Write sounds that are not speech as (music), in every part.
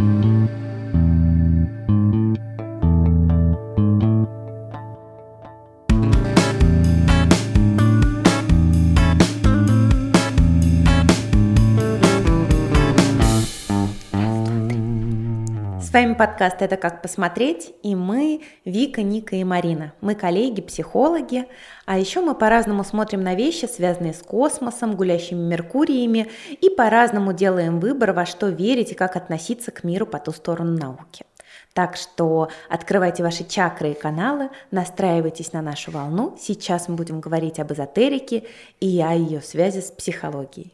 С вами подкаст «Это как посмотреть» и мы, Вика, Ника и Марина. Мы коллеги, психологи, а еще мы по-разному смотрим на вещи, связанные с космосом, гулящими Меркуриями и по-разному делаем выбор, во что верить и как относиться к миру по ту сторону науки. Так что открывайте ваши чакры и каналы, настраивайтесь на нашу волну. Сейчас мы будем говорить об эзотерике и о ее связи с психологией.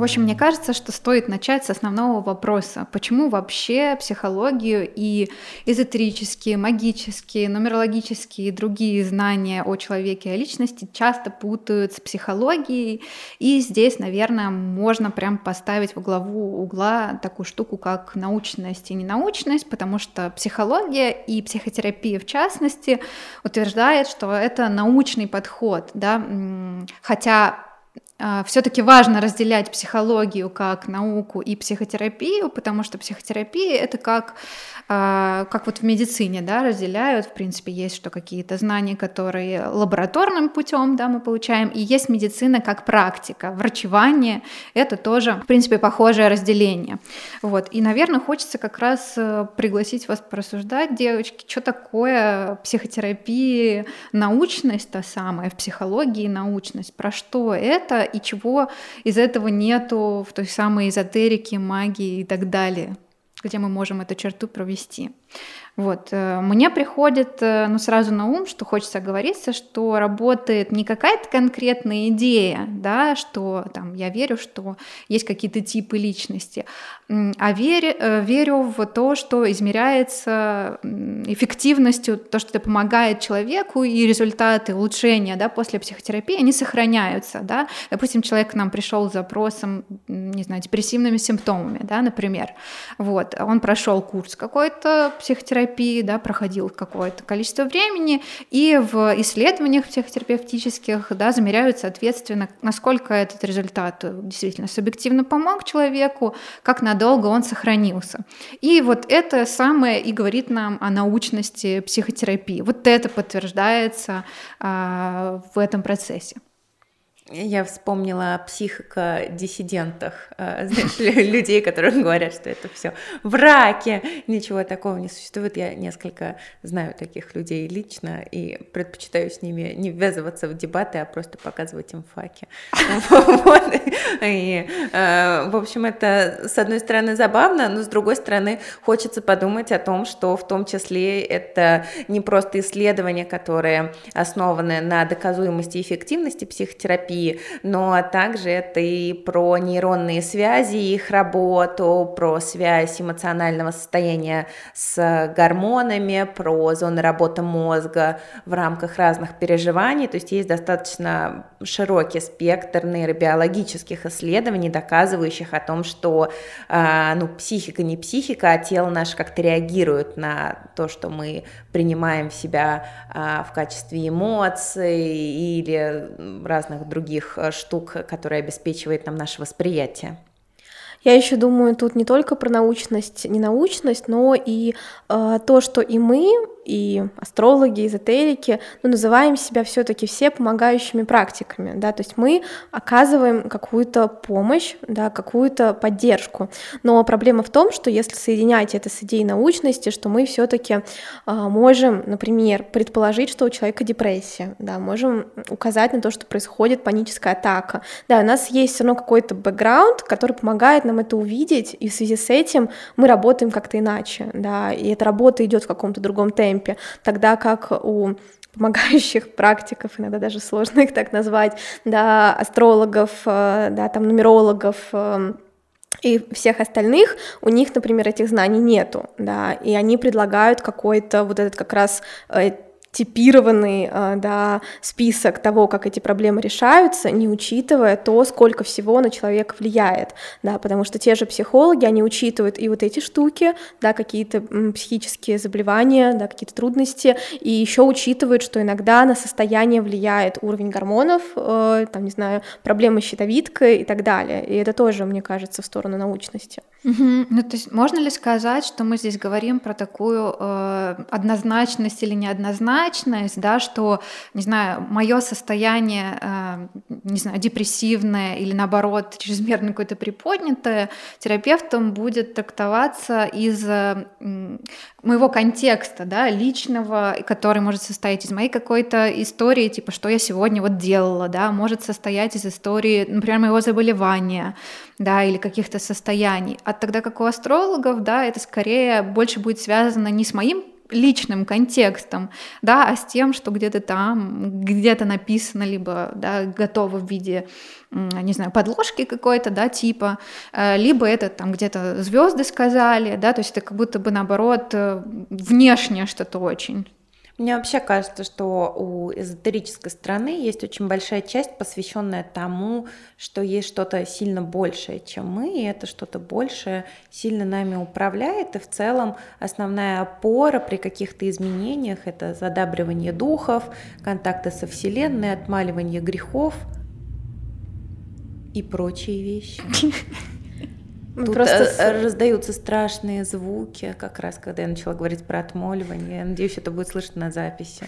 В общем, мне кажется, что стоит начать с основного вопроса. Почему вообще психологию и эзотерические, магические, нумерологические и другие знания о человеке и о личности часто путают с психологией? И здесь, наверное, можно прям поставить во главу угла такую штуку, как научность и ненаучность, потому что психология и психотерапия в частности утверждает, что это научный подход, да, хотя все-таки важно разделять психологию как науку и психотерапию, потому что психотерапия это как а, как вот в медицине, да, разделяют, в принципе, есть что какие-то знания, которые лабораторным путем, да, мы получаем, и есть медицина как практика, врачевание, это тоже, в принципе, похожее разделение, вот, и, наверное, хочется как раз э, пригласить вас порассуждать, девочки, что такое психотерапия, научность та самая, в психологии научность, про что это и чего из этого нету в той самой эзотерике, магии и так далее где мы можем эту черту провести. Вот. Э, мне приходит э, ну, сразу на ум, что хочется оговориться, что работает не какая-то конкретная идея, да, что там, я верю, что есть какие-то типы личности, а верю, э, верю в то, что измеряется эффективностью, то, что это помогает человеку, и результаты улучшения да, после психотерапии, они сохраняются. Да? Допустим, человек к нам пришел с запросом, не знаю, депрессивными симптомами, да, например. Вот. Он прошел курс какой-то психотерапии, психотерапии, да, проходил какое-то количество времени, и в исследованиях психотерапевтических да, замеряют, соответственно, насколько этот результат действительно субъективно помог человеку, как надолго он сохранился. И вот это самое и говорит нам о научности психотерапии. Вот это подтверждается а, в этом процессе. Я вспомнила о психико-диссидентах, э, знаешь, людей, которые (laughs) говорят, что это все в раке, ничего такого не существует. Я несколько знаю таких людей лично и предпочитаю с ними не ввязываться в дебаты, а просто показывать им факи. (laughs) Э, в общем, это, с одной стороны, забавно, но с другой стороны, хочется подумать о том, что в том числе это не просто исследования, которые основаны на доказуемости и эффективности психотерапии, но также это и про нейронные связи, их работу, про связь эмоционального состояния с гормонами, про зоны работы мозга в рамках разных переживаний. То есть есть достаточно широкий спектр нейробиологических исследований, доказывающих о том, что а, ну, психика не психика, а тело наше как-то реагирует на то, что мы принимаем в себя а, в качестве эмоций или разных других других э, штук, которые обеспечивает нам наше восприятие. Я еще думаю тут не только про научность, не научность, но и э, то, что и мы, и астрологи, эзотерики, ну, называем себя все-таки все помогающими практиками, да, то есть мы оказываем какую-то помощь, да, какую-то поддержку. Но проблема в том, что если соединять это с идеей научности, что мы все-таки а, можем, например, предположить, что у человека депрессия, да, можем указать на то, что происходит паническая атака, да, у нас есть все равно какой-то бэкграунд, который помогает нам это увидеть, и в связи с этим мы работаем как-то иначе, да, и эта работа идет в каком-то другом темпе, темпе, тогда как у помогающих (laughs) практиков, иногда даже сложно их так назвать, да, астрологов, э, да, там, нумерологов, э, и всех остальных, у них, например, этих знаний нету, да, и они предлагают какой-то вот этот как раз э, типированный э, да, список того, как эти проблемы решаются, не учитывая то, сколько всего на человека влияет, да, потому что те же психологи, они учитывают и вот эти штуки, да, какие-то психические заболевания, да, какие-то трудности, и еще учитывают, что иногда на состояние влияет уровень гормонов, э, там, не знаю, проблемы с щитовидкой и так далее, и это тоже, мне кажется, в сторону научности. Угу. Ну, то есть можно ли сказать, что мы здесь говорим про такую э, однозначность или неоднозначность, да, что, не знаю, мое состояние, э, не знаю, депрессивное или наоборот чрезмерно какое-то приподнятое, терапевтом будет трактоваться из э, моего контекста, да, личного, который может состоять из моей какой-то истории, типа, что я сегодня вот делала, да, может состоять из истории, например, моего заболевания, да, или каких-то состояний. А тогда как у астрологов, да, это скорее больше будет связано не с моим личным контекстом, да, а с тем, что где-то там, где-то написано, либо, да, готово в виде, не знаю, подложки какой-то, да, типа, э, либо это там где-то звезды сказали, да, то есть это как будто бы наоборот э, внешнее что-то очень. Мне вообще кажется, что у эзотерической страны есть очень большая часть, посвященная тому, что есть что-то сильно большее, чем мы, и это что-то большее сильно нами управляет. И в целом основная опора при каких-то изменениях это задабривание духов, контакты со Вселенной, отмаливание грехов и прочие вещи. Мы Тут просто... Э, раздаются страшные звуки, как раз когда я начала говорить про отмоливание. Я надеюсь, это будет слышно на записи.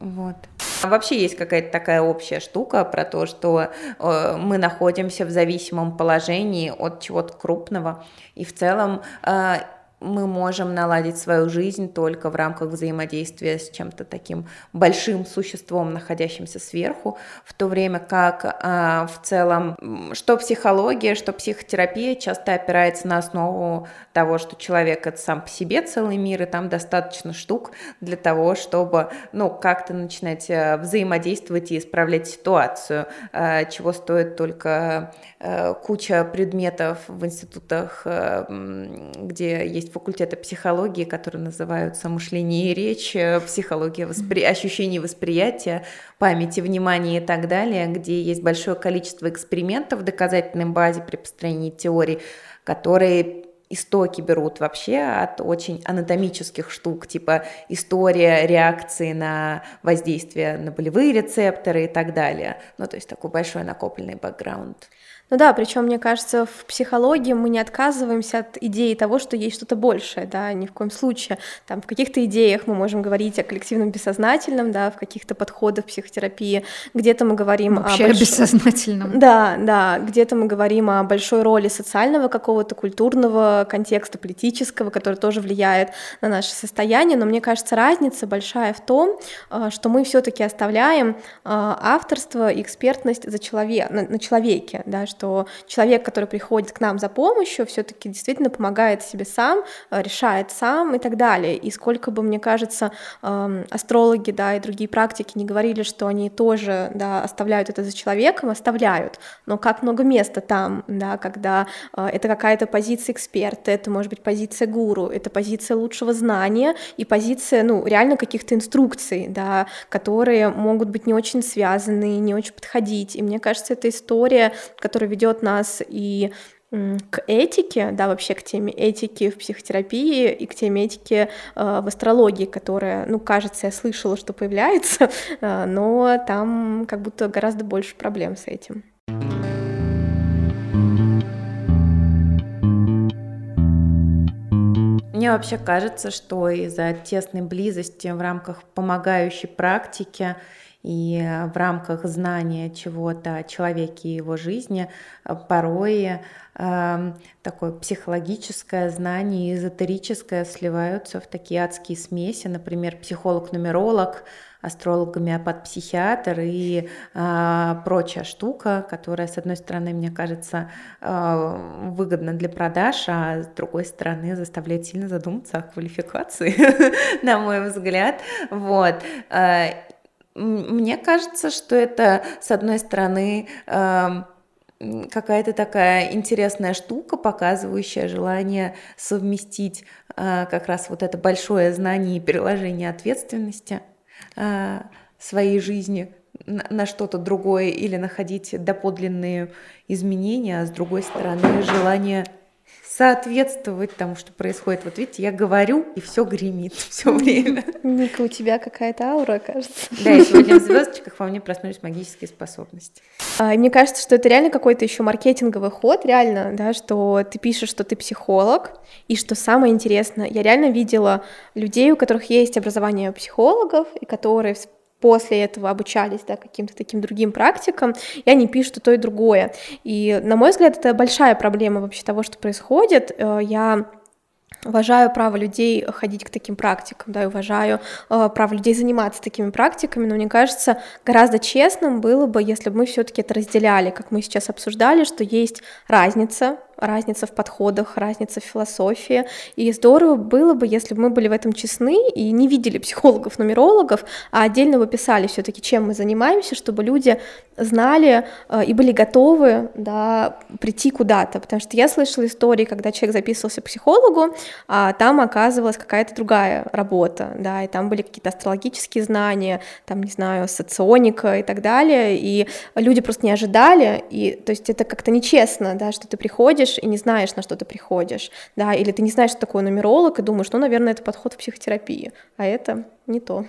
Вот. А вообще есть какая-то такая общая штука про то, что э, мы находимся в зависимом положении от чего-то крупного, и в целом э, мы можем наладить свою жизнь только в рамках взаимодействия с чем-то таким большим существом, находящимся сверху, в то время как а, в целом что психология, что психотерапия часто опирается на основу того, что человек это сам по себе целый мир, и там достаточно штук для того, чтобы ну, как-то начинать э, взаимодействовать и исправлять ситуацию, а, чего стоит только а, куча предметов в институтах, а, где есть есть факультеты психологии, которые называются мышление и речь, э, психология воспри... ощущений восприятия, памяти, внимания и так далее, где есть большое количество экспериментов в доказательной базе при построении теорий, которые истоки берут вообще от очень анатомических штук, типа история реакции на воздействие на болевые рецепторы и так далее. Ну, то есть такой большой накопленный бэкграунд. Ну да, причем, мне кажется, в психологии мы не отказываемся от идеи того, что есть что-то большее, да, ни в коем случае. Там в каких-то идеях мы можем говорить о коллективном бессознательном, да, в каких-то подходах психотерапии, где-то мы говорим Вообще о, больш... бессознательном. Да, да, где-то мы говорим о большой роли социального какого-то культурного контекста, политического, который тоже влияет на наше состояние, но мне кажется, разница большая в том, э, что мы все-таки оставляем э, авторство и экспертность за человек, на, на человеке, да, что человек, который приходит к нам за помощью, все-таки действительно помогает себе сам, э, решает сам и так далее. И сколько бы, мне кажется, эм, астрологи, да, и другие практики не говорили, что они тоже, да, оставляют это за человеком, оставляют. Но как много места там, да, когда э, это какая-то позиция эксперта, это может быть позиция гуру, это позиция лучшего знания и позиция, ну, реально каких-то инструкций, да, которые могут быть не очень связаны, не очень подходить. И мне кажется, это история, которая ведет нас и к этике, да, вообще к теме этики в психотерапии и к теме этики э, в астрологии, которая, ну, кажется, я слышала, что появляется, (laughs) э, но там как будто гораздо больше проблем с этим. Мне вообще кажется, что из-за тесной близости в рамках помогающей практики и в рамках знания чего-то о человеке и его жизни э, порой э, такое психологическое знание и эзотерическое сливаются в такие адские смеси, например, психолог-нумеролог, астролог, гомеопат, психиатр и э, прочая штука, которая, с одной стороны, мне кажется, э, выгодна для продаж, а с другой стороны, заставляет сильно задуматься о квалификации, (laughs) на мой взгляд. Вот. Э, мне кажется, что это, с одной стороны, эм, какая-то такая интересная штука, показывающая желание совместить а, как раз вот это большое знание и переложение ответственности а, своей жизни на что-то другое или находить доподлинные изменения, а с другой стороны желание соответствовать тому, что происходит. Вот видите, я говорю, и все гремит (laughs) все время. Ника, у тебя какая-то аура, кажется. Да, и сегодня в звездочках во мне проснулись магические способности. А, мне кажется, что это реально какой-то еще маркетинговый ход, реально, да, что ты пишешь, что ты психолог, и что самое интересное, я реально видела людей, у которых есть образование психологов, и которые после этого обучались да, каким-то таким другим практикам, и они пишут и то, и другое. И, на мой взгляд, это большая проблема вообще того, что происходит. Э, я уважаю право людей ходить к таким практикам, да, и уважаю э, право людей заниматься такими практиками, но мне кажется, гораздо честным было бы, если бы мы все-таки это разделяли, как мы сейчас обсуждали, что есть разница разница в подходах, разница в философии. И здорово было бы, если бы мы были в этом честны и не видели психологов-нумерологов, а отдельно бы писали все-таки, чем мы занимаемся, чтобы люди знали э, и были готовы да, прийти куда-то. Потому что я слышала истории, когда человек записывался к психологу, а там оказывалась какая-то другая работа, да, и там были какие-то астрологические знания, там, не знаю, соционика и так далее, и люди просто не ожидали, и то есть это как-то нечестно, да, что ты приходишь, приходишь и не знаешь, на что ты приходишь, да, или ты не знаешь, что такое нумеролог, и думаешь, ну, наверное, это подход в психотерапии, а это не то.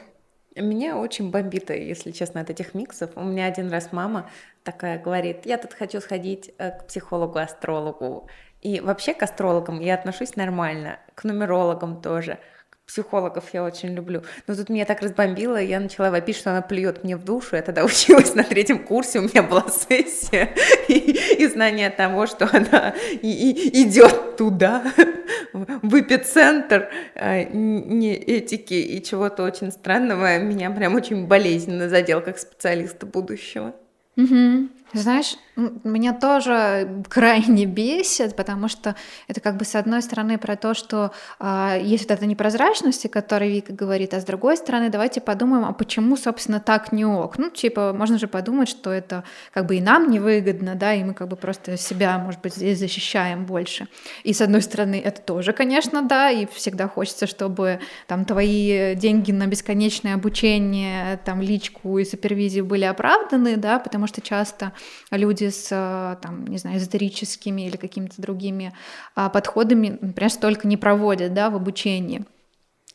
Меня очень бомбит, если честно, от этих миксов. У меня один раз мама такая говорит, я тут хочу сходить э, к психологу-астрологу. И вообще к астрологам я отношусь нормально, к нумерологам тоже психологов я очень люблю. Но тут меня так разбомбило, я начала вопить, что она плюет мне в душу. Я тогда (laughs) училась на третьем курсе, у меня была сессия и, (laughs) и знание того, что она и, и идет туда, (laughs) в эпицентр а, не этики и чего-то очень странного, меня прям очень болезненно задел как специалиста будущего. Угу. Знаешь, меня тоже крайне бесит, потому что это как бы с одной стороны про то, что э, есть вот эта непрозрачность, о которой Вика говорит, а с другой стороны давайте подумаем, а почему, собственно, так не ок? Ну, типа, можно же подумать, что это как бы и нам невыгодно, да, и мы как бы просто себя, может быть, здесь защищаем больше. И с одной стороны это тоже, конечно, да, и всегда хочется, чтобы там твои деньги на бесконечное обучение, там личку и супервизию были оправданы, да, потому что часто люди с, э, там, не знаю, эзотерическими или какими-то другими а, подходами, например, столько не проводят да, в обучении.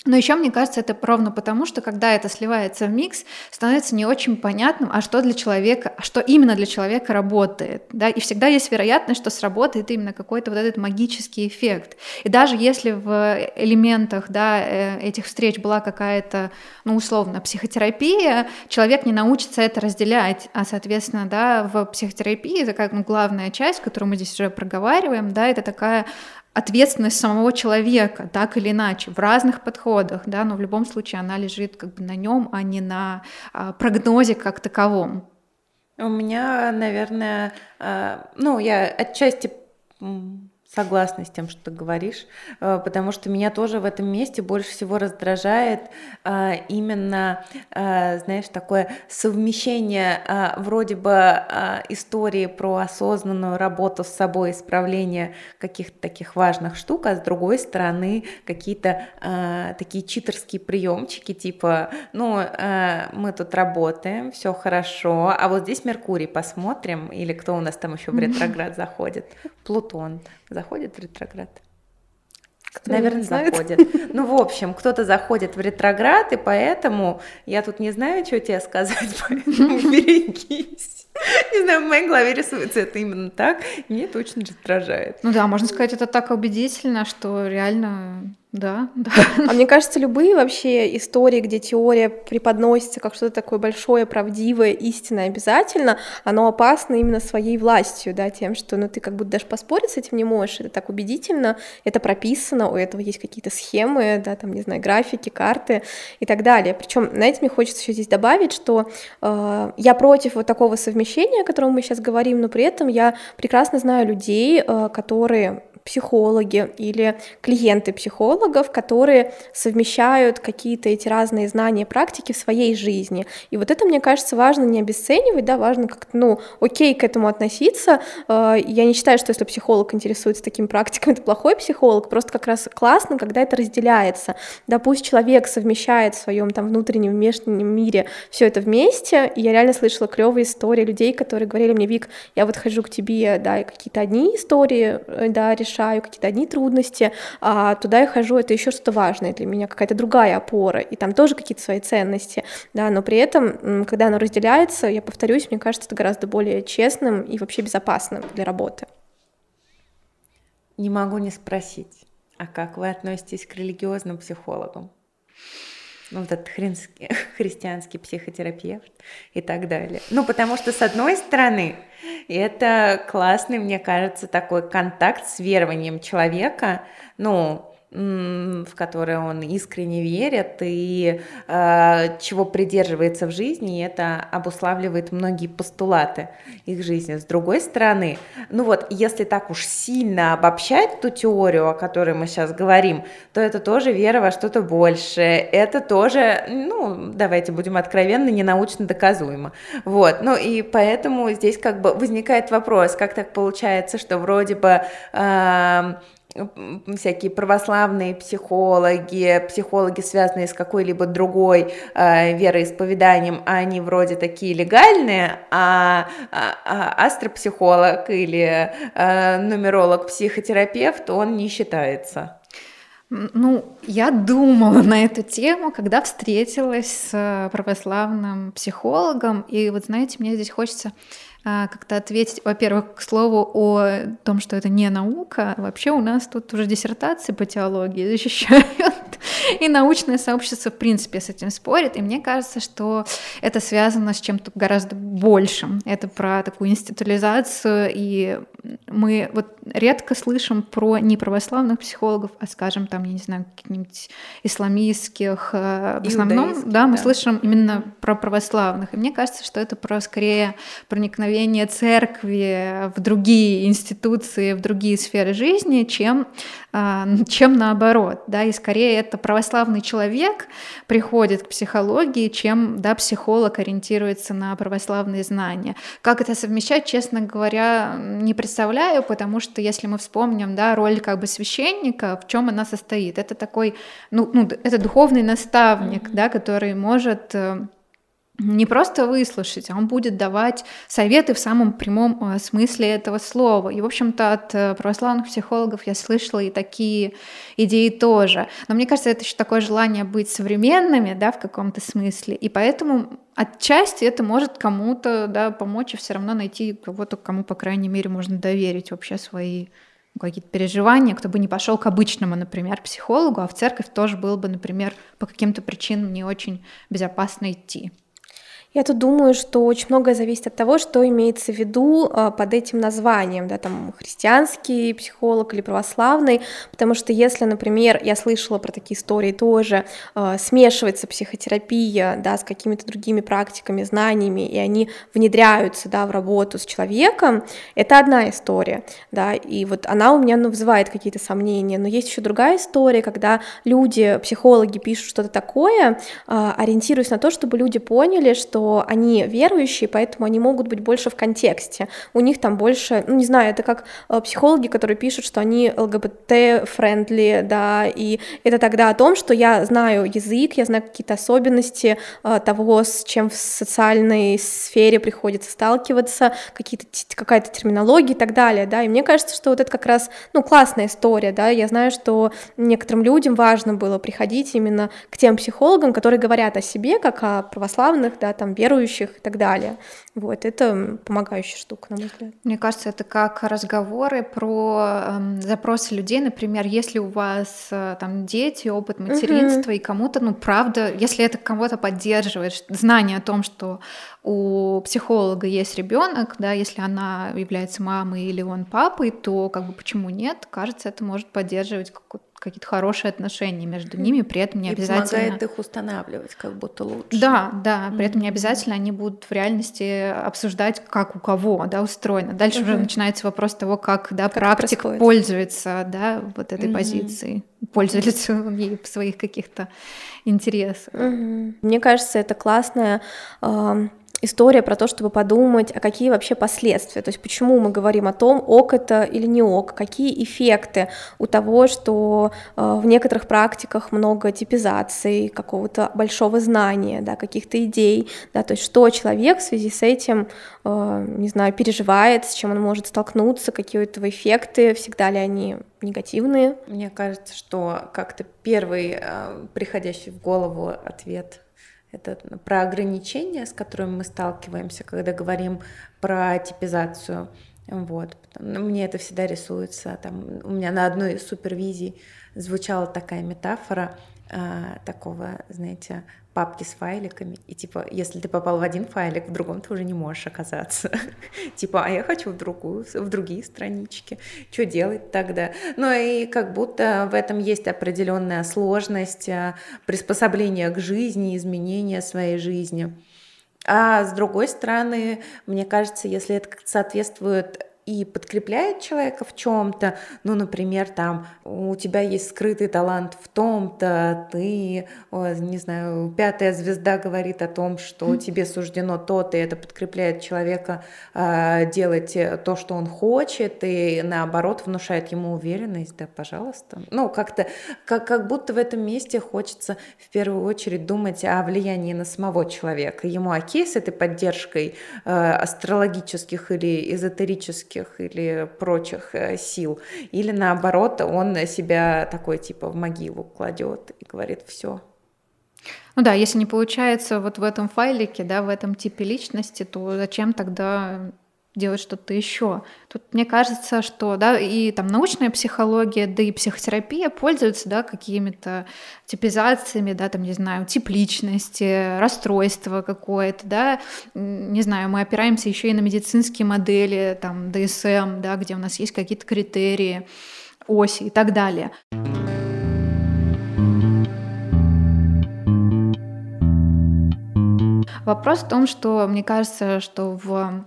Но еще мне кажется, это ровно потому, что когда это сливается в микс, становится не очень понятным, а что для человека, а что именно для человека работает. Да? И всегда есть вероятность, что сработает именно какой-то вот этот магический эффект. И даже если в элементах да, э, этих встреч была какая-то, ну, условно, психотерапия, человек не научится это разделять. А, соответственно, да, в психотерапии это как ну, главная часть, которую мы здесь уже проговариваем, да, это такая ответственность самого человека, так или иначе, в разных подходах, да, но в любом случае она лежит как бы на нем, а не на а, прогнозе как таковом. У меня, наверное, а, ну, я отчасти Согласна с тем, что ты говоришь, э, потому что меня тоже в этом месте больше всего раздражает э, именно, э, знаешь, такое совмещение вроде бы истории про осознанную работу с собой, исправление каких-то таких важных штук, а с другой стороны какие-то такие читерские приемчики, типа, ну, мы тут работаем, все хорошо, а вот здесь Меркурий посмотрим, или кто у нас там еще в ретроград заходит, Плутон заходит в ретроград? Кто Наверное, заходит. Ну, в общем, кто-то заходит в ретроград, и поэтому я тут не знаю, что тебе сказать, (laughs) поэтому (laughs) берегись. Не знаю, в моей голове рисуется это именно так, и мне это очень раздражает. Ну да, можно сказать, это так убедительно, что реально да, (laughs) да. А мне кажется, любые вообще истории, где теория преподносится как что-то такое большое, правдивое, истинное обязательно, оно опасно именно своей властью, да, тем, что ну, ты как будто даже поспорить с этим не можешь, это так убедительно, это прописано, у этого есть какие-то схемы, да, там, не знаю, графики, карты и так далее. Причем, знаете, мне хочется еще здесь добавить, что э, я против вот такого совмещения, о котором мы сейчас говорим, но при этом я прекрасно знаю людей, э, которые психологи или клиенты психологов, которые совмещают какие-то эти разные знания, практики в своей жизни. И вот это, мне кажется, важно не обесценивать, да, важно как-то, ну, окей к этому относиться. Э, я не считаю, что если психолог интересуется такими практиками, (laughs) это плохой психолог, просто как раз классно, когда это разделяется. Да, пусть человек совмещает в своем там внутреннем, внешнем мире все это вместе, и я реально слышала клевые истории людей, которые говорили мне, Вик, я вот хожу к тебе, да, и какие-то одни истории, э, да, решаю, какие-то одни трудности, а туда я хожу, это еще что-то важное для меня, какая-то другая опора, и там тоже какие-то свои ценности, да, но при этом, когда оно разделяется, я повторюсь, мне кажется, это гораздо более честным и вообще безопасным для работы. Не могу не спросить, а как вы относитесь к религиозным психологам? ну, вот этот хри... (laughs) христианский психотерапевт и так далее. Ну, потому что, с одной стороны, это классный, мне кажется, такой контакт с верованием человека, ну, в которое он искренне верит и э, чего придерживается в жизни, и это обуславливает многие постулаты их жизни. С другой стороны, ну вот, если так уж сильно обобщать ту теорию, о которой мы сейчас говорим, то это тоже вера во что-то большее, это тоже, ну, давайте будем откровенны, не научно доказуемо. Вот, ну и поэтому здесь как бы возникает вопрос, как так получается, что вроде бы э, всякие православные психологи, психологи, связанные с какой-либо другой э, вероисповеданием, они вроде такие легальные, а, а, а астропсихолог или э, нумеролог-психотерапевт, он не считается. Ну, я думала на эту тему, когда встретилась с православным психологом, и вот знаете, мне здесь хочется а, как-то ответить, во-первых, к слову о том, что это не наука. Вообще у нас тут уже диссертации по теологии (laughs) защищают, (laughs) и научное сообщество в принципе с этим спорит. И мне кажется, что это связано с чем-то гораздо большим. Это про такую институализацию, и мы вот редко слышим про неправославных психологов, а скажем там, я не знаю, каких-нибудь исламистских. Э, в основном, да, мы да. слышим именно про православных. И мне кажется, что это про скорее проникновение церкви в другие институции, в другие сферы жизни, чем, (laughs) чем наоборот. Да? И скорее это православный человек приходит к психологии, чем да, психолог ориентируется на православные знания. Как это совмещать, честно говоря, не представляю, потому что если мы вспомним да, роль как бы священника, в чем она состоит, это такой, ну, ну это духовный наставник, да, который может э, не просто выслушать, а он будет давать советы в самом прямом э, смысле этого слова. И, в общем-то, от э, православных психологов я слышала и такие идеи тоже. Но мне кажется, это еще такое желание быть современными, да, в каком-то смысле. И поэтому отчасти это может кому-то, да, помочь и все равно найти кого-то, кому, по крайней мере, можно доверить вообще свои какие-то переживания, кто бы не пошел к обычному, например, психологу, а в церковь тоже было бы, например, по каким-то причинам не очень безопасно идти. Я тут думаю, что очень многое зависит от того, что имеется в виду а, под этим названием, да, там христианский психолог или православный, потому что если, например, я слышала про такие истории тоже, а, смешивается психотерапия, да, с какими-то другими практиками, знаниями, и они внедряются, да, в работу с человеком, это одна история, да, и вот она у меня, ну, вызывает какие-то сомнения, но есть еще другая история, когда люди, психологи пишут что-то такое, а, ориентируясь на то, чтобы люди поняли, что они верующие, поэтому они могут быть больше в контексте. У них там больше, ну не знаю, это как э, психологи, которые пишут, что они ЛГБТ-friendly, да, и это тогда о том, что я знаю язык, я знаю какие-то особенности э, того, с чем в социальной сфере приходится сталкиваться, какие-то, какая-то терминология и так далее, да, и мне кажется, что вот это как раз, ну, классная история, да, я знаю, что некоторым людям важно было приходить именно к тем психологам, которые говорят о себе, как о православных, да, там, верующих и так далее. Вот, это помогающая штука, на мой взгляд. Мне кажется, это как разговоры про э, запросы людей, например, если у вас э, там дети, опыт материнства, угу. и кому-то, ну, правда, если это кого-то поддерживает, знание о том, что у психолога есть ребенок, да, если она является мамой или он папой, то как бы почему нет? Кажется, это может поддерживать какую-то какие-то хорошие отношения между ними, при этом не и обязательно... помогает их устанавливать как будто лучше. Да, да, при этом не обязательно они будут в реальности обсуждать, как у кого, да, устроено. Дальше уже начинается вопрос того, как, да, как практик пользуется, да, вот этой позицией, пользуется (laughs) ей в своих каких-то интересах. Мне кажется, это классная история про то, чтобы подумать, а какие вообще последствия, то есть почему мы говорим о том, ок это или не ок, какие эффекты у того, что э, в некоторых практиках много типизации, какого-то большого знания, да, каких-то идей, да, то есть что человек в связи с этим, э, не знаю, переживает, с чем он может столкнуться, какие у этого эффекты, всегда ли они негативные. Мне кажется, что как-то первый э, приходящий в голову ответ это про ограничения, с которыми мы сталкиваемся, когда говорим про типизацию. Вот. Мне это всегда рисуется. Там, у меня на одной из супервизий звучала такая метафора э, такого, знаете, папки с файликами, и типа, если ты попал в один файлик, в другом ты уже не можешь оказаться. (laughs) типа, а я хочу в другую, в другие странички. Что делать тогда? Ну и как будто в этом есть определенная сложность а, приспособления к жизни, изменения своей жизни. А с другой стороны, мне кажется, если это соответствует и подкрепляет человека в чем-то, ну, например, там, у тебя есть скрытый талант в том-то, ты, не знаю, пятая звезда говорит о том, что тебе суждено то-то, и это подкрепляет человека э, делать то, что он хочет, и наоборот внушает ему уверенность, да, пожалуйста. Ну, как-то, как, как будто в этом месте хочется в первую очередь думать о влиянии на самого человека. Ему окей с этой поддержкой э, астрологических или эзотерических магических или прочих э, сил, или наоборот, он себя такой типа в могилу кладет и говорит все. Ну да, если не получается вот в этом файлике, да, в этом типе личности, то зачем тогда делать что-то еще. Тут мне кажется, что да, и там научная психология, да и психотерапия пользуются да, какими-то типизациями, да, там, не знаю, тип личности, расстройство какое-то, да, не знаю, мы опираемся еще и на медицинские модели, там, ДСМ, да, где у нас есть какие-то критерии, оси и так далее. Вопрос в том, что мне кажется, что в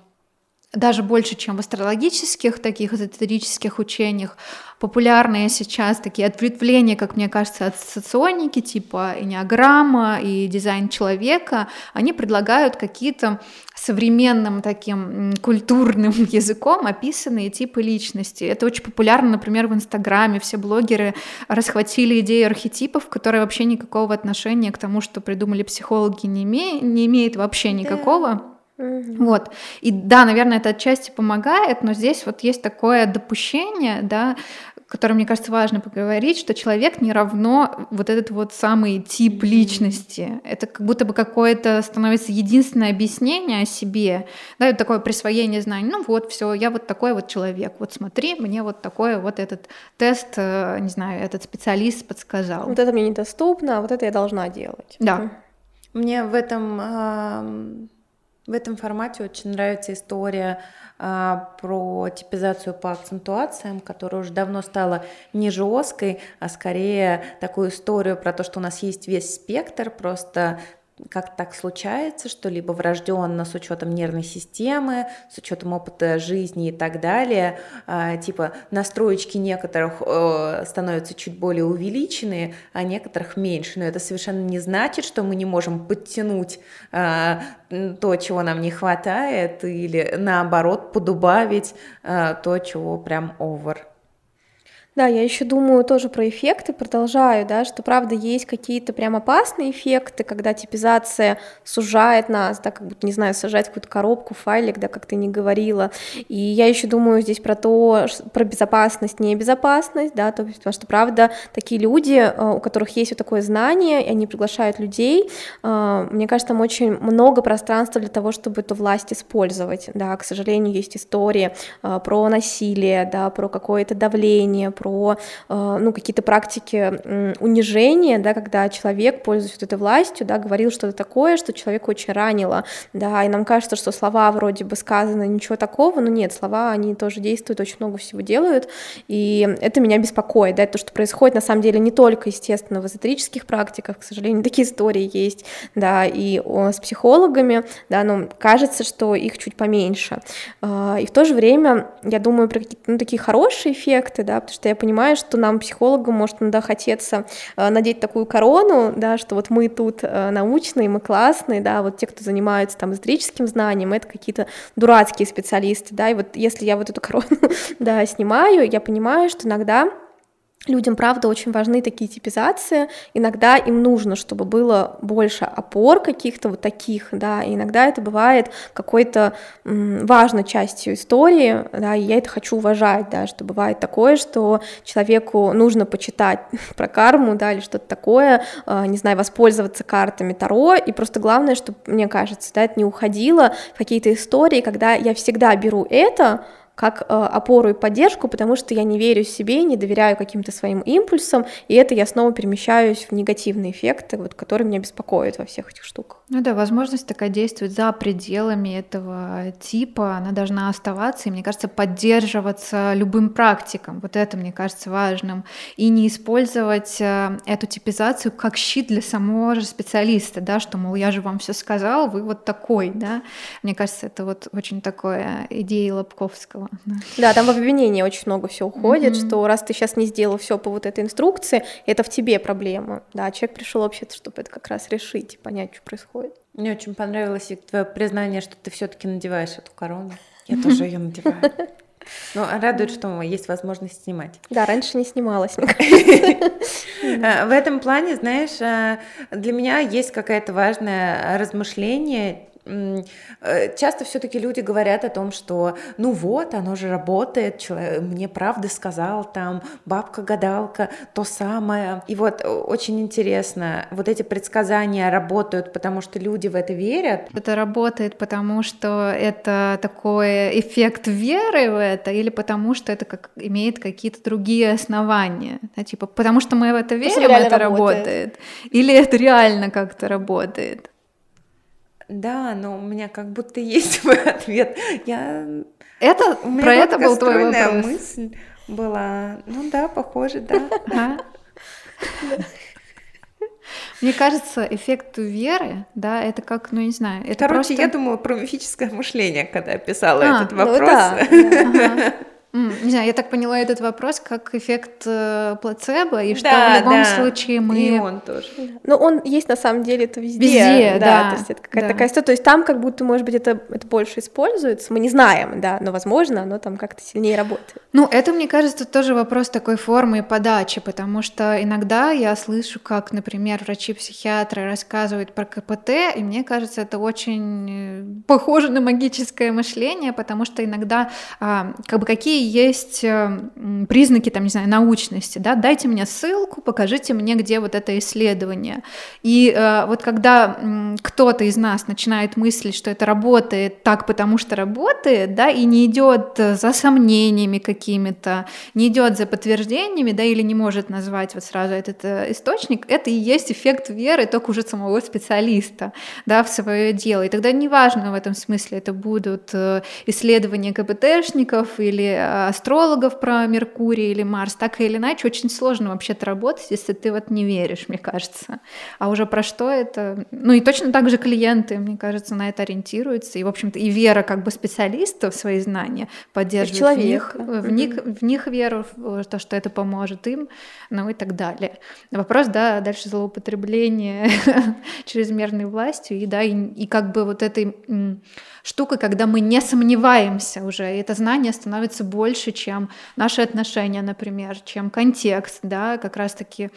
даже больше, чем в астрологических таких эзотерических учениях, популярные сейчас такие ответвления, как мне кажется, от соционики, типа энеограмма и дизайн человека, они предлагают какие-то современным таким культурным (laughs) языком описанные типы личности. Это очень популярно, например, в Инстаграме. Все блогеры расхватили идеи архетипов, которые вообще никакого отношения к тому, что придумали психологи, не, име... не имеет вообще никакого. Mm-hmm. Вот. И да, наверное, это отчасти помогает, но здесь вот есть такое допущение, да, которое, мне кажется, важно поговорить, что человек не равно вот этот вот самый тип личности. Это как будто бы какое-то становится единственное объяснение о себе, да, это такое присвоение знаний. Ну вот, все, я вот такой вот человек. Вот смотри, мне вот такой вот этот тест, э, не знаю, этот специалист подсказал. Вот это мне недоступно, а вот это я должна делать. Да. Мне в этом в этом формате очень нравится история а, про типизацию по акцентуациям, которая уже давно стала не жесткой, а скорее такую историю про то, что у нас есть весь спектр, просто как так случается, что либо врожденно с учетом нервной системы, с учетом опыта жизни и так далее, э, типа настроечки некоторых э, становятся чуть более увеличенные, а некоторых меньше. Но это совершенно не значит, что мы не можем подтянуть э, то, чего нам не хватает, или наоборот подубавить э, то, чего прям over. Да, я еще думаю тоже про эффекты, продолжаю, да, что правда есть какие-то прям опасные эффекты, когда типизация сужает нас, да, как будто, не знаю, сажать какую-то коробку, файлик, да, как ты не говорила. И я еще думаю здесь про то, про безопасность, небезопасность, да, то есть, потому что, правда, такие люди, э, у которых есть вот такое знание, и они приглашают людей, э, мне кажется, там очень много пространства для того, чтобы эту власть использовать, да, к сожалению, есть истории э, про насилие, да, про какое-то давление, про про э, ну, какие-то практики унижения, да, когда человек, пользуясь вот этой властью, да, говорил что-то такое, что человека очень ранило, да, и нам кажется, что слова вроде бы сказаны, ничего такого, но нет, слова, они тоже действуют, очень много всего делают, и это меня беспокоит, да, то, что происходит на самом деле не только, естественно, в эзотерических практиках, к сожалению, такие истории есть, да, и с психологами, да, но кажется, что их чуть поменьше. А, и в то же время я думаю про какие-то ну, такие хорошие эффекты, да, потому что я понимаю, что нам, психологам, может иногда хотеться а, надеть такую корону, да, что вот мы тут а, научные, мы классные, да, вот те, кто занимаются там эзотерическим знанием, это какие-то дурацкие специалисты, да, и вот если я вот эту корону, (laughs) да, снимаю, я понимаю, что иногда Людям, правда, очень важны такие типизации. Иногда им нужно, чтобы было больше опор каких-то вот таких, да, и иногда это бывает какой-то важной частью истории, да, и я это хочу уважать, да, что бывает такое, что человеку нужно почитать (laughs) про карму, да, или что-то такое, а, не знаю, воспользоваться картами Таро, и просто главное, чтобы, мне кажется, да, это не уходило в какие-то истории, когда я всегда беру это, как э, опору и поддержку, потому что я не верю себе, не доверяю каким-то своим импульсам, и это я снова перемещаюсь в негативные эффекты, вот, которые меня беспокоят во всех этих штуках. Ну да, возможность такая действовать за пределами этого типа, она должна оставаться, и, мне кажется, поддерживаться любым практикам. Вот это, мне кажется, важным. И не использовать э, эту типизацию как щит для самого же специалиста, да, что, мол, я же вам все сказал, вы вот такой, да. Мне кажется, это вот очень такое идея Лобковского. Да, там в обвинении очень много все уходит, mm-hmm. что раз ты сейчас не сделал все по вот этой инструкции, это в тебе проблема. Да, человек пришел вообще-то, чтобы это как раз решить и понять, что происходит. Мне очень понравилось твое признание, что ты все-таки надеваешь эту корону. Я тоже ее надеваю. (laughs) Ну, радует, что есть возможность снимать. Да, раньше не снималась, (laughs) кажется. В этом плане, знаешь, а, для меня есть какое-то важное размышление часто все-таки люди говорят о том, что ну вот, оно же работает, человек, мне правда сказал там бабка-гадалка, то самое. И вот э, очень интересно, вот эти предсказания работают, потому что люди в это верят? Это работает, потому что это такой эффект веры в это, или потому что это как, имеет какие-то другие основания? Да, типа, потому что мы в это верим, это работает. работает. Или это реально как-то работает? Да, но у меня как будто есть (laughs) мой ответ. Я... Это, у меня про это был твой вопрос. мысль была, ну да, похоже, да. (laughs) Мне кажется, эффект веры, да, это как, ну не знаю, это Короче, просто... я думала про мифическое мышление, когда я писала а, этот вопрос. Ну, да. (laughs) Не знаю, я так поняла этот вопрос как эффект э, плацебо, и что да, в любом да. случае мы... И он тоже. Ну, он есть на самом деле это везде. Везде, да. да. То есть это какая-то да. такая история. То есть там как будто, может быть, это, это больше используется, мы не знаем, да, но, возможно, оно там как-то сильнее работает. Ну, это, мне кажется, тоже вопрос такой формы и подачи, потому что иногда я слышу, как, например, врачи-психиатры рассказывают про КПТ, и мне кажется, это очень э, похоже на магическое мышление, потому что иногда а, как бы какие есть э, признаки, там, не знаю, научности, да, дайте мне ссылку, покажите мне, где вот это исследование. И э, вот когда кто-то из нас начинает мыслить, что это работает так, потому что работает, да, и не идет за сомнениями какими-то, не идет за подтверждениями, да, или не может назвать вот сразу этот э, источник, это и есть эффект веры только уже самого специалиста, да, в свое дело. И тогда неважно в этом смысле, это будут э, исследования КПТшников или астрологов про Меркурий или Марс, так или иначе, очень сложно вообще-то работать, если ты вот не веришь, мне кажется. А уже про что это? Ну и точно так же клиенты, мне кажется, на это ориентируются. И, в общем-то, и вера как бы специалиста в свои знания поддерживает в, них, в, них, в них веру, в то, что это поможет им, ну и так далее. Вопрос, да, дальше злоупотребление (laughs) чрезмерной властью, и да, и, и как бы вот этой штукой, когда мы не сомневаемся уже, и это знание становится больше, чем наши отношения, например, чем контекст, да, как раз-таки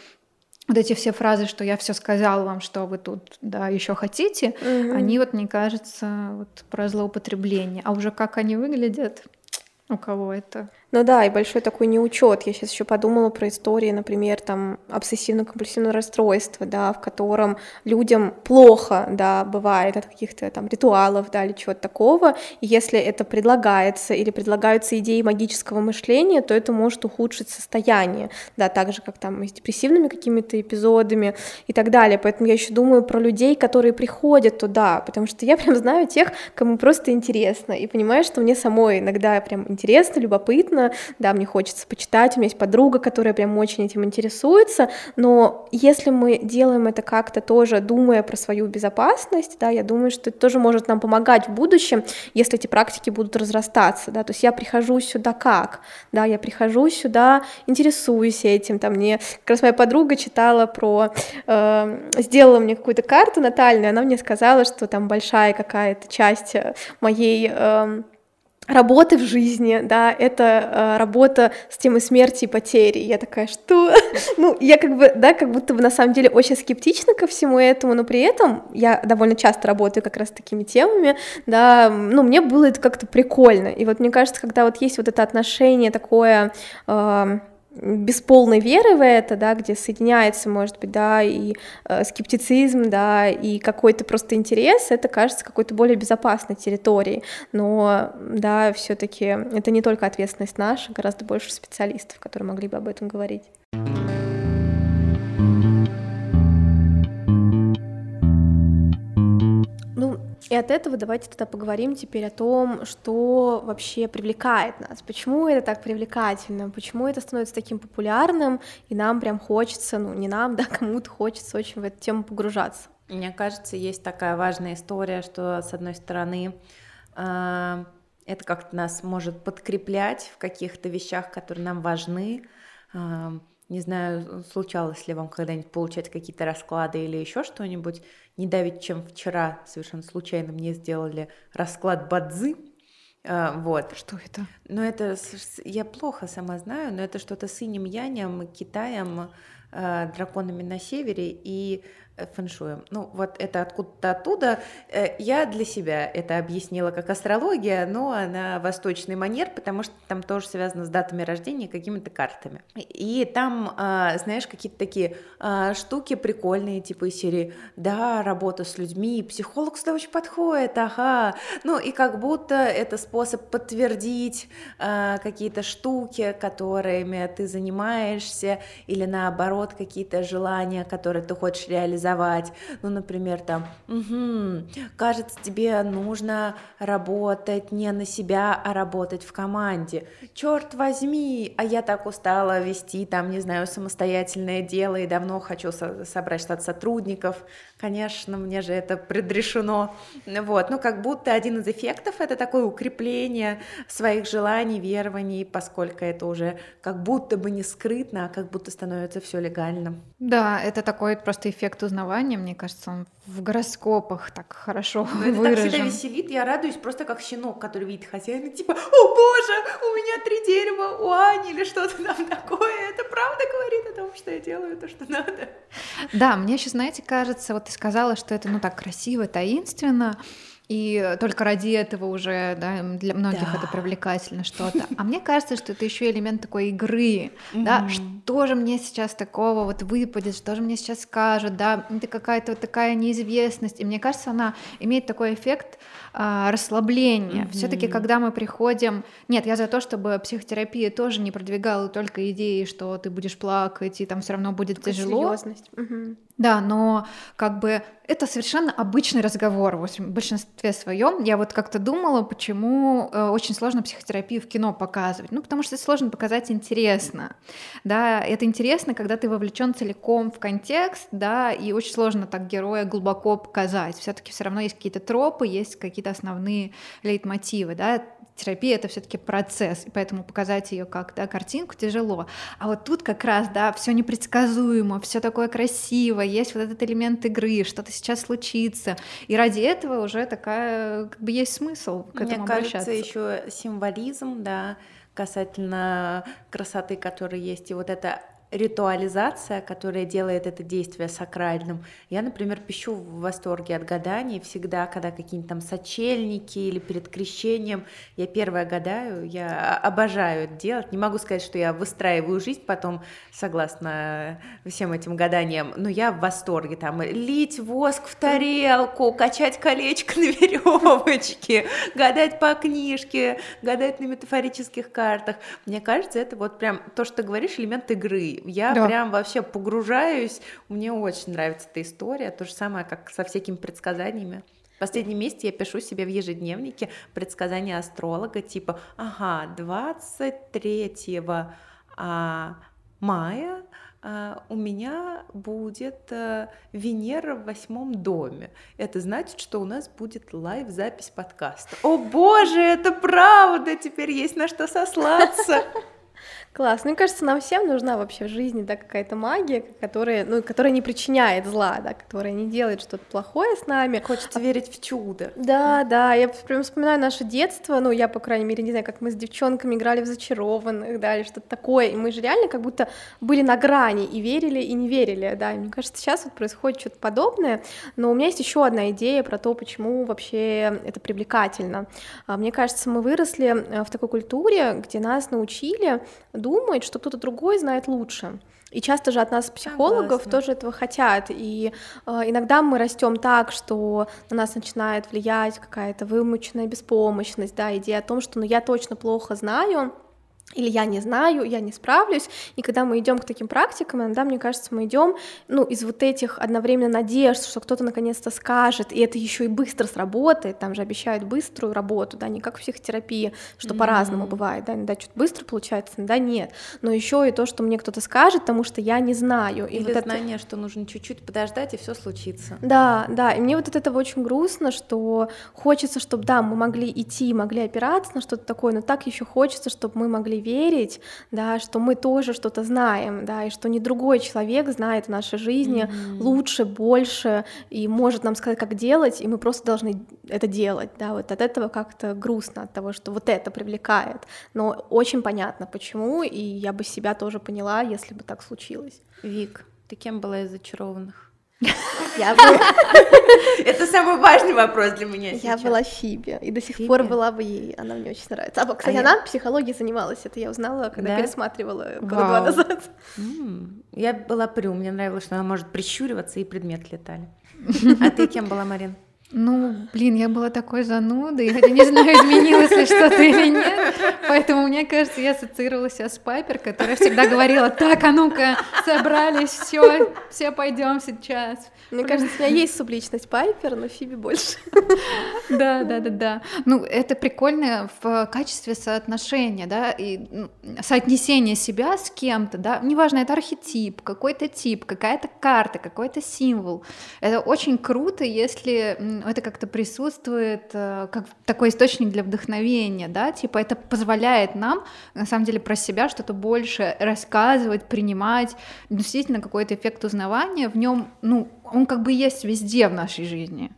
вот эти все фразы, что я все сказал вам, что вы тут, да, еще хотите, угу. они вот, мне кажется, вот про злоупотребление. А уже как они выглядят, у кого это? Ну да, и большой такой неучет. Я сейчас еще подумала про истории, например, там обсессивно-компульсивного расстройства, да, в котором людям плохо, да, бывает от каких-то там ритуалов, да, или чего-то такого. И если это предлагается или предлагаются идеи магического мышления, то это может ухудшить состояние, да, так же, как там с депрессивными какими-то эпизодами и так далее. Поэтому я еще думаю про людей, которые приходят туда, потому что я (laughs) прям знаю тех, кому просто интересно, и понимаю, что мне самой иногда прям интересно, любопытно, интересно, да, мне хочется почитать, у меня есть подруга, которая прям очень этим интересуется, но если мы делаем это как-то тоже, думая про свою безопасность, да, я думаю, что это тоже может нам помогать в будущем, если эти практики будут разрастаться, да, то есть я прихожу сюда как, да, я прихожу сюда, интересуюсь этим, там мне как раз моя подруга читала про, э, сделала мне какую-то карту натальную, она мне сказала, что там большая какая-то часть моей э, работы в жизни, да, это э, работа с темой смерти и потери. Я такая, что? (laughs) ну, я как бы, да, как будто бы на самом деле очень скептична ко всему этому, но при этом я довольно часто работаю как раз с такими темами, да, ну, мне было это как-то прикольно. И вот мне кажется, когда вот есть вот это отношение такое... Э, без полной веры в это, да, где соединяется, может быть, да, и э, скептицизм, да, и какой-то просто интерес, это кажется какой-то более безопасной территорией. Но, да, все-таки это не только ответственность наша, гораздо больше специалистов, которые могли бы об этом говорить. И от этого давайте тогда поговорим теперь о том, что вообще привлекает нас, почему это так привлекательно, почему это становится таким популярным, и нам прям хочется, ну не нам, (laughs) да, кому-то хочется очень в эту тему погружаться. Мне кажется, есть такая важная история, что с одной стороны э, это как-то нас может подкреплять в каких-то вещах, которые нам важны. Э, не знаю, случалось ли вам когда-нибудь получать какие-то расклады или еще что-нибудь. Не давить, чем вчера совершенно случайно мне сделали расклад бадзы. А, вот. Что это? Ну, это я плохо сама знаю, но это что-то с инем янем, Китаем, драконами на севере и Э, фэншуем. Ну, вот это откуда-то оттуда. Э, я для себя это объяснила как астрология, но на восточный манер, потому что там тоже связано с датами рождения и какими-то картами. И там, знаешь, какие-то такие штуки прикольные, типа из серии «Да, работа с людьми, психолог сюда очень подходит, ага». Ну, и как будто это способ подтвердить какие-то штуки, которыми ты занимаешься, или наоборот, какие-то желания, которые ты хочешь реализовать. Ну, например, там, угу, кажется, тебе нужно работать не на себя, а работать в команде. Черт возьми, а я так устала вести там, не знаю, самостоятельное дело и давно хочу со- собрать штат сотрудников. Конечно, мне же это предрешено. Вот, ну, как будто один из эффектов это такое укрепление своих желаний, верований, поскольку это уже как будто бы не скрытно, а как будто становится все легальным. Да, это такой просто эффект узнавания, мне кажется, он в гороскопах так хорошо Но это выражен. так всегда веселит, я радуюсь просто как щенок, который видит хозяина, типа, о боже, у меня три дерева у Ани или что-то там такое, это правда говорит о том, что я делаю то, что надо. Да, мне еще, знаете, кажется, вот ты сказала, что это, ну, так красиво, таинственно, и только ради этого уже, да, для многих да. это привлекательно что-то. А мне кажется, что это еще элемент такой игры, да, что же мне сейчас такого вот выпадет, что же мне сейчас скажут, да, это какая-то вот такая неизвестность, и мне кажется, она имеет такой эффект а, расслабления. Mm-hmm. Все-таки, когда мы приходим, нет, я за то, чтобы психотерапия тоже не продвигала только идеи, что ты будешь плакать и там все равно будет Такая тяжело. Серьезность. Mm-hmm. Да, но как бы это совершенно обычный разговор в большинстве своем. Я вот как-то думала, почему э, очень сложно психотерапию в кино показывать. Ну, потому что это сложно показать интересно. Да, это интересно, когда ты вовлечен целиком в контекст, да, и очень сложно так героя глубоко показать. Все-таки все равно есть какие-то тропы, есть какие-то основные лейтмотивы, да, терапия это все-таки процесс, и поэтому показать ее как да, картинку тяжело. А вот тут как раз, да, все непредсказуемо, все такое красиво, есть вот этот элемент игры, что-то сейчас случится. И ради этого уже такая, как бы есть смысл к этому Мне обращаться. кажется, еще символизм, да, касательно красоты, которая есть, и вот это ритуализация, которая делает это действие сакральным. Я, например, пищу в восторге от гаданий всегда, когда какие-нибудь там сочельники или перед крещением. Я первая гадаю, я обожаю это делать. Не могу сказать, что я выстраиваю жизнь потом, согласно всем этим гаданиям, но я в восторге. Там лить воск в тарелку, качать колечко на веревочке, гадать по книжке, гадать на метафорических картах. Мне кажется, это вот прям то, что ты говоришь, элемент игры я да. прям вообще погружаюсь. Мне очень нравится эта история. То же самое, как со всякими предсказаниями. В последнем месяце я пишу себе в ежедневнике предсказания астролога, типа, ага, 23 а, мая а, у меня будет а, Венера в восьмом доме. Это значит, что у нас будет лайв-запись подкаста. О боже, это правда! Теперь есть на что сослаться. (laughs) Класс. Мне кажется, нам всем нужна вообще в жизни да, какая-то магия, которая, ну, которая не причиняет зла, да, которая не делает что-то плохое с нами. Хочется а... верить в чудо. Да, да. Я прям вспоминаю наше детство. Ну, я, по крайней мере, не знаю, как мы с девчонками играли в зачарованных, да, или что-то такое. И мы же реально как будто были на грани и верили, и не верили, да. И мне кажется, сейчас вот происходит что-то подобное. Но у меня есть еще одна идея про то, почему вообще это привлекательно. А, мне кажется, мы выросли э, в такой культуре, где нас научили думать, что кто-то другой знает лучше. И часто же от нас психологов Согласна. тоже этого хотят. И э, иногда мы растем так, что на нас начинает влиять какая-то вымученная беспомощность, да, идея о том, что ну я точно плохо знаю, или я не знаю, я не справлюсь. И когда мы идем к таким практикам, иногда, мне кажется, мы идем ну, из вот этих одновременно надежд, что кто-то наконец-то скажет, и это еще и быстро сработает, там же обещают быструю работу, да, не как в психотерапии, что mm-hmm. по-разному бывает, да, иногда что-то быстро получается, иногда нет. Но еще и то, что мне кто-то скажет, потому что я не знаю. И Или вот знание, это... что нужно чуть-чуть подождать, и все случится. Да, да, и мне вот от этого очень грустно, что хочется, чтобы, да, мы могли идти, могли опираться на что-то такое, но так еще хочется, чтобы мы могли верить, да, что мы тоже что-то знаем, да, и что не другой человек знает в нашей жизни mm-hmm. лучше, больше и может нам сказать, как делать, и мы просто должны это делать, да, вот от этого как-то грустно, от того, что вот это привлекает, но очень понятно, почему, и я бы себя тоже поняла, если бы так случилось. Вик, ты кем была из зачарованных? Я (laughs) была... Это самый важный вопрос для меня Я была Фиби, и до сих пор была бы ей, она мне очень нравится. А, кстати, а она психологией занималась, это я узнала, когда пересматривала года два назад. Я была Прю, мне нравилось, что она может прищуриваться, и предмет летали. (laughs) А ты кем была, Марин? Ну, блин, я была такой занудой, хотя не знаю, изменилось ли что-то или нет. Поэтому, мне кажется, я ассоциировалась с Пайпер, которая всегда говорила, так, а ну-ка, собрались, все, все пойдем сейчас. Мне кажется, у меня есть субличность Пайпер, но Фиби больше. (laughs) Да, да, да, да. Ну, это прикольно в качестве соотношения, да, и соотнесения себя с кем-то, да, неважно, это архетип, какой-то тип, какая-то карта, какой-то символ. Это очень круто, если это как-то присутствует э, как такой источник для вдохновения, да, типа это позволяет нам, на самом деле, про себя что-то больше рассказывать, принимать, действительно какой-то эффект узнавания в нем, ну, он как бы есть везде в нашей жизни.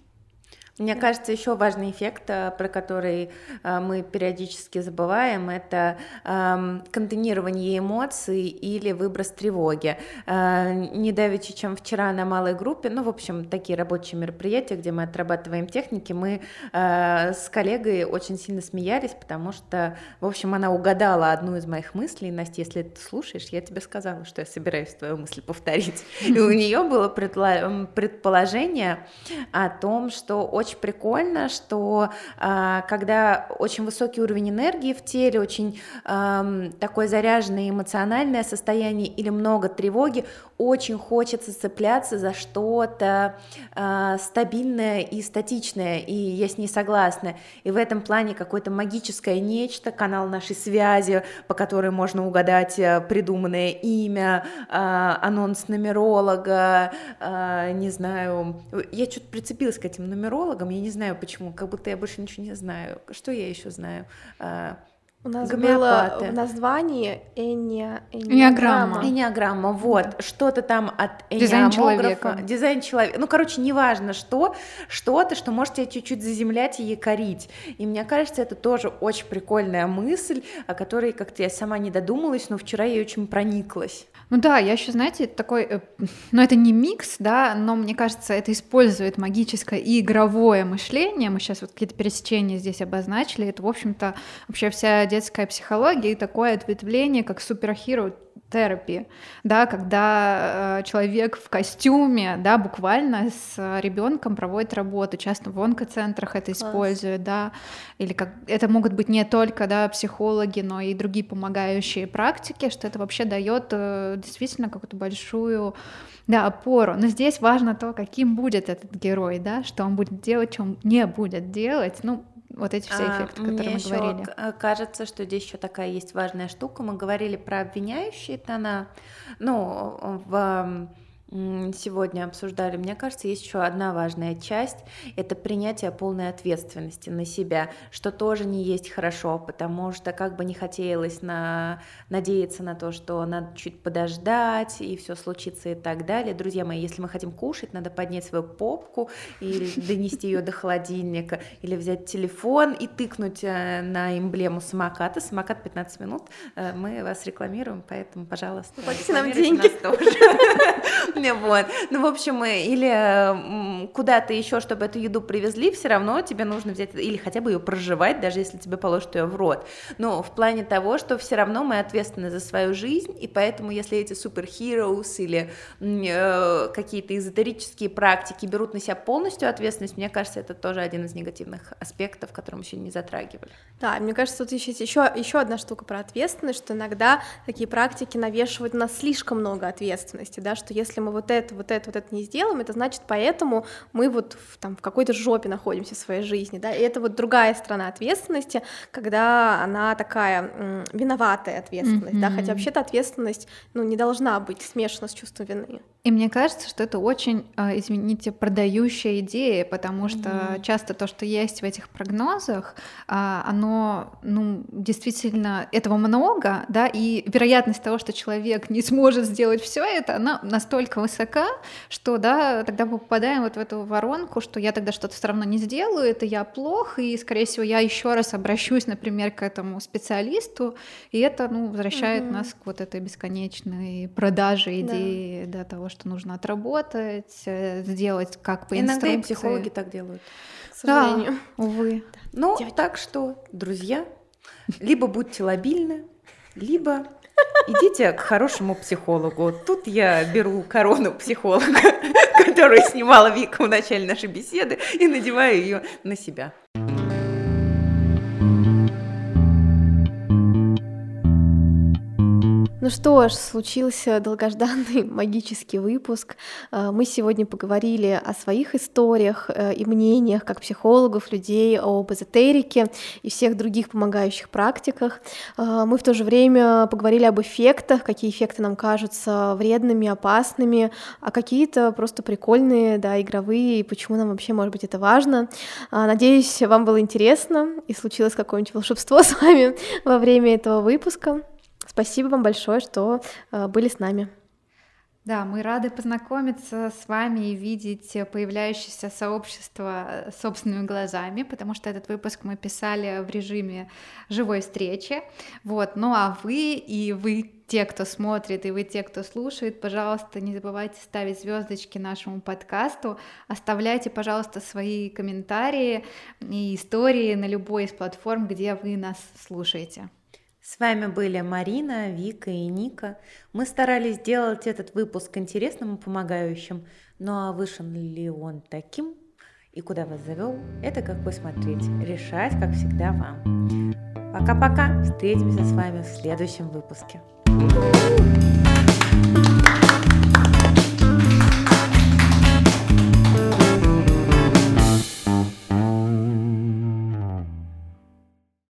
Мне кажется, еще важный эффект, э, про который э, мы периодически забываем, это эм, контейнирование эмоций или выброс тревоги. Э, не давеча, чем вчера на малой группе, ну, в общем, такие рабочие мероприятия, где мы отрабатываем техники, мы с коллегой очень сильно смеялись, потому что, в общем, она угадала одну из моих мыслей. Настя, если ты слушаешь, я тебе сказала, что я собираюсь твою мысль повторить. (laughs) И у нее было предположение о том, что очень прикольно, что э, когда очень высокий уровень энергии в теле, очень такое заряженное эмоциональное состояние или много тревоги, очень хочется цепляться за что-то э, стабильное и статичное, и я с ней согласна. И в этом плане какое-то магическое нечто, канал нашей связи, по которой можно угадать э, придуманное имя, э, анонс нумеролога, э, не знаю, я что-то прицепилась к этим нумерологам, я не знаю почему, как будто я больше ничего не знаю. Что я еще знаю? У нас было в названии эни, энеограмма. Энеограмма, вот. Что-то там от Дизайн человека. Дизайн человека. Ну, короче, неважно что, что-то, что может тебя чуть-чуть заземлять и якорить. И мне кажется, это тоже очень прикольная мысль, о которой как-то я сама не додумалась, но вчера я очень прониклась. Ну да, я еще, знаете, такой, э, ну это не микс, да, но мне кажется, это использует магическое и игровое мышление. Мы сейчас вот какие-то пересечения здесь обозначили. Это, в общем-то, вообще вся детская психология и такое ответвление, как суперхиро терапии, да, когда э, человек в костюме, да, буквально с ребенком проводит работу, часто в онкоцентрах это Класс. используют, да, или как это могут быть не только, да, психологи, но и другие помогающие практики, что это вообще дает э, действительно какую-то большую да, опору. Но здесь важно то, каким будет этот герой, да, что он будет делать, что он не будет делать. Ну, вот эти все а, эффекты, а, которые мы говорили. Э, кажется, что здесь еще такая есть важная штука. Мы говорили про обвиняющие тона. Ну, в сегодня обсуждали, мне кажется, есть еще одна важная часть – это принятие полной ответственности на себя, что тоже не есть хорошо, потому что как бы не хотелось на... надеяться на то, что надо чуть подождать, и все случится и так далее. Друзья мои, если мы хотим кушать, надо поднять свою попку или (laughs) донести ее до холодильника, или взять телефон и тыкнуть э, на эмблему самоката. Самокат 15 минут, э, мы вас рекламируем, поэтому, пожалуйста, платите нам деньги. (laughs) Вот. Ну, в общем, или куда-то еще, чтобы эту еду привезли, все равно тебе нужно взять или хотя бы ее проживать, даже если тебе положат ее в рот. Но в плане того, что все равно мы ответственны за свою жизнь, и поэтому, если эти суперхероус или э, какие-то эзотерические практики берут на себя полностью ответственность, мне кажется, это тоже один из негативных аспектов, который мы сегодня не затрагивали. Да, мне кажется, тут еще, еще, еще одна штука про ответственность, что иногда такие практики навешивают на слишком много ответственности, да, что если мы вот это, вот это, вот это не сделаем, это значит, поэтому мы вот в, там, в какой-то жопе находимся в своей жизни, да, и это вот другая сторона ответственности, когда она такая м, виноватая ответственность, mm-hmm. да, хотя вообще-то ответственность, ну, не должна быть смешана с чувством вины. И мне кажется, что это очень, а, извините, продающая идея, потому что mm-hmm. часто то, что есть в этих прогнозах, а, оно, ну, действительно, этого много, да, и вероятность того, что человек не сможет сделать все это, она настолько высока, что, да, тогда мы попадаем вот в эту воронку, что я тогда что-то все равно не сделаю, это я плохо, и, скорее всего, я еще раз обращусь, например, к этому специалисту, и это, ну, возвращает mm-hmm. нас к вот этой бесконечной продаже идеи, да, да того, что нужно отработать, э, сделать как по Иногда инструкции. Иногда психологи так делают, к сожалению. Да, увы. Ну, Девочки. так что, друзья, либо будьте лобильны, либо идите к хорошему психологу. Тут я беру корону психолога, (laughs) которую снимала Вика в начале нашей беседы, и надеваю ее на себя. Ну что ж, случился (laughs) долгожданный магический выпуск. Э, мы сегодня поговорили о своих историях э, и мнениях как психологов, людей, об эзотерике и всех других помогающих практиках. Э, мы в то же время поговорили об эффектах, какие эффекты нам кажутся вредными, опасными, а какие-то просто прикольные, да, игровые, и почему нам вообще, может быть, это важно. Надеюсь, вам было интересно и случилось какое-нибудь волшебство (laughs) с вами во время этого выпуска. Спасибо вам большое, что э, были с нами. Да, мы рады познакомиться с вами и видеть появляющееся сообщество э, собственными глазами, потому что этот выпуск мы писали в режиме живой встречи. Вот. Ну а вы и вы, те, кто смотрит, и вы, те, кто слушает, пожалуйста, не забывайте ставить звездочки нашему подкасту, оставляйте, пожалуйста, свои комментарии и истории на любой из платформ, где вы нас слушаете. С вами были Марина, Вика и Ника. Мы старались сделать этот выпуск интересным и помогающим, ну а вышел ли он таким и куда вас завел, это как посмотреть. Решать, как всегда, вам. Пока-пока. Встретимся с вами в следующем выпуске. thank you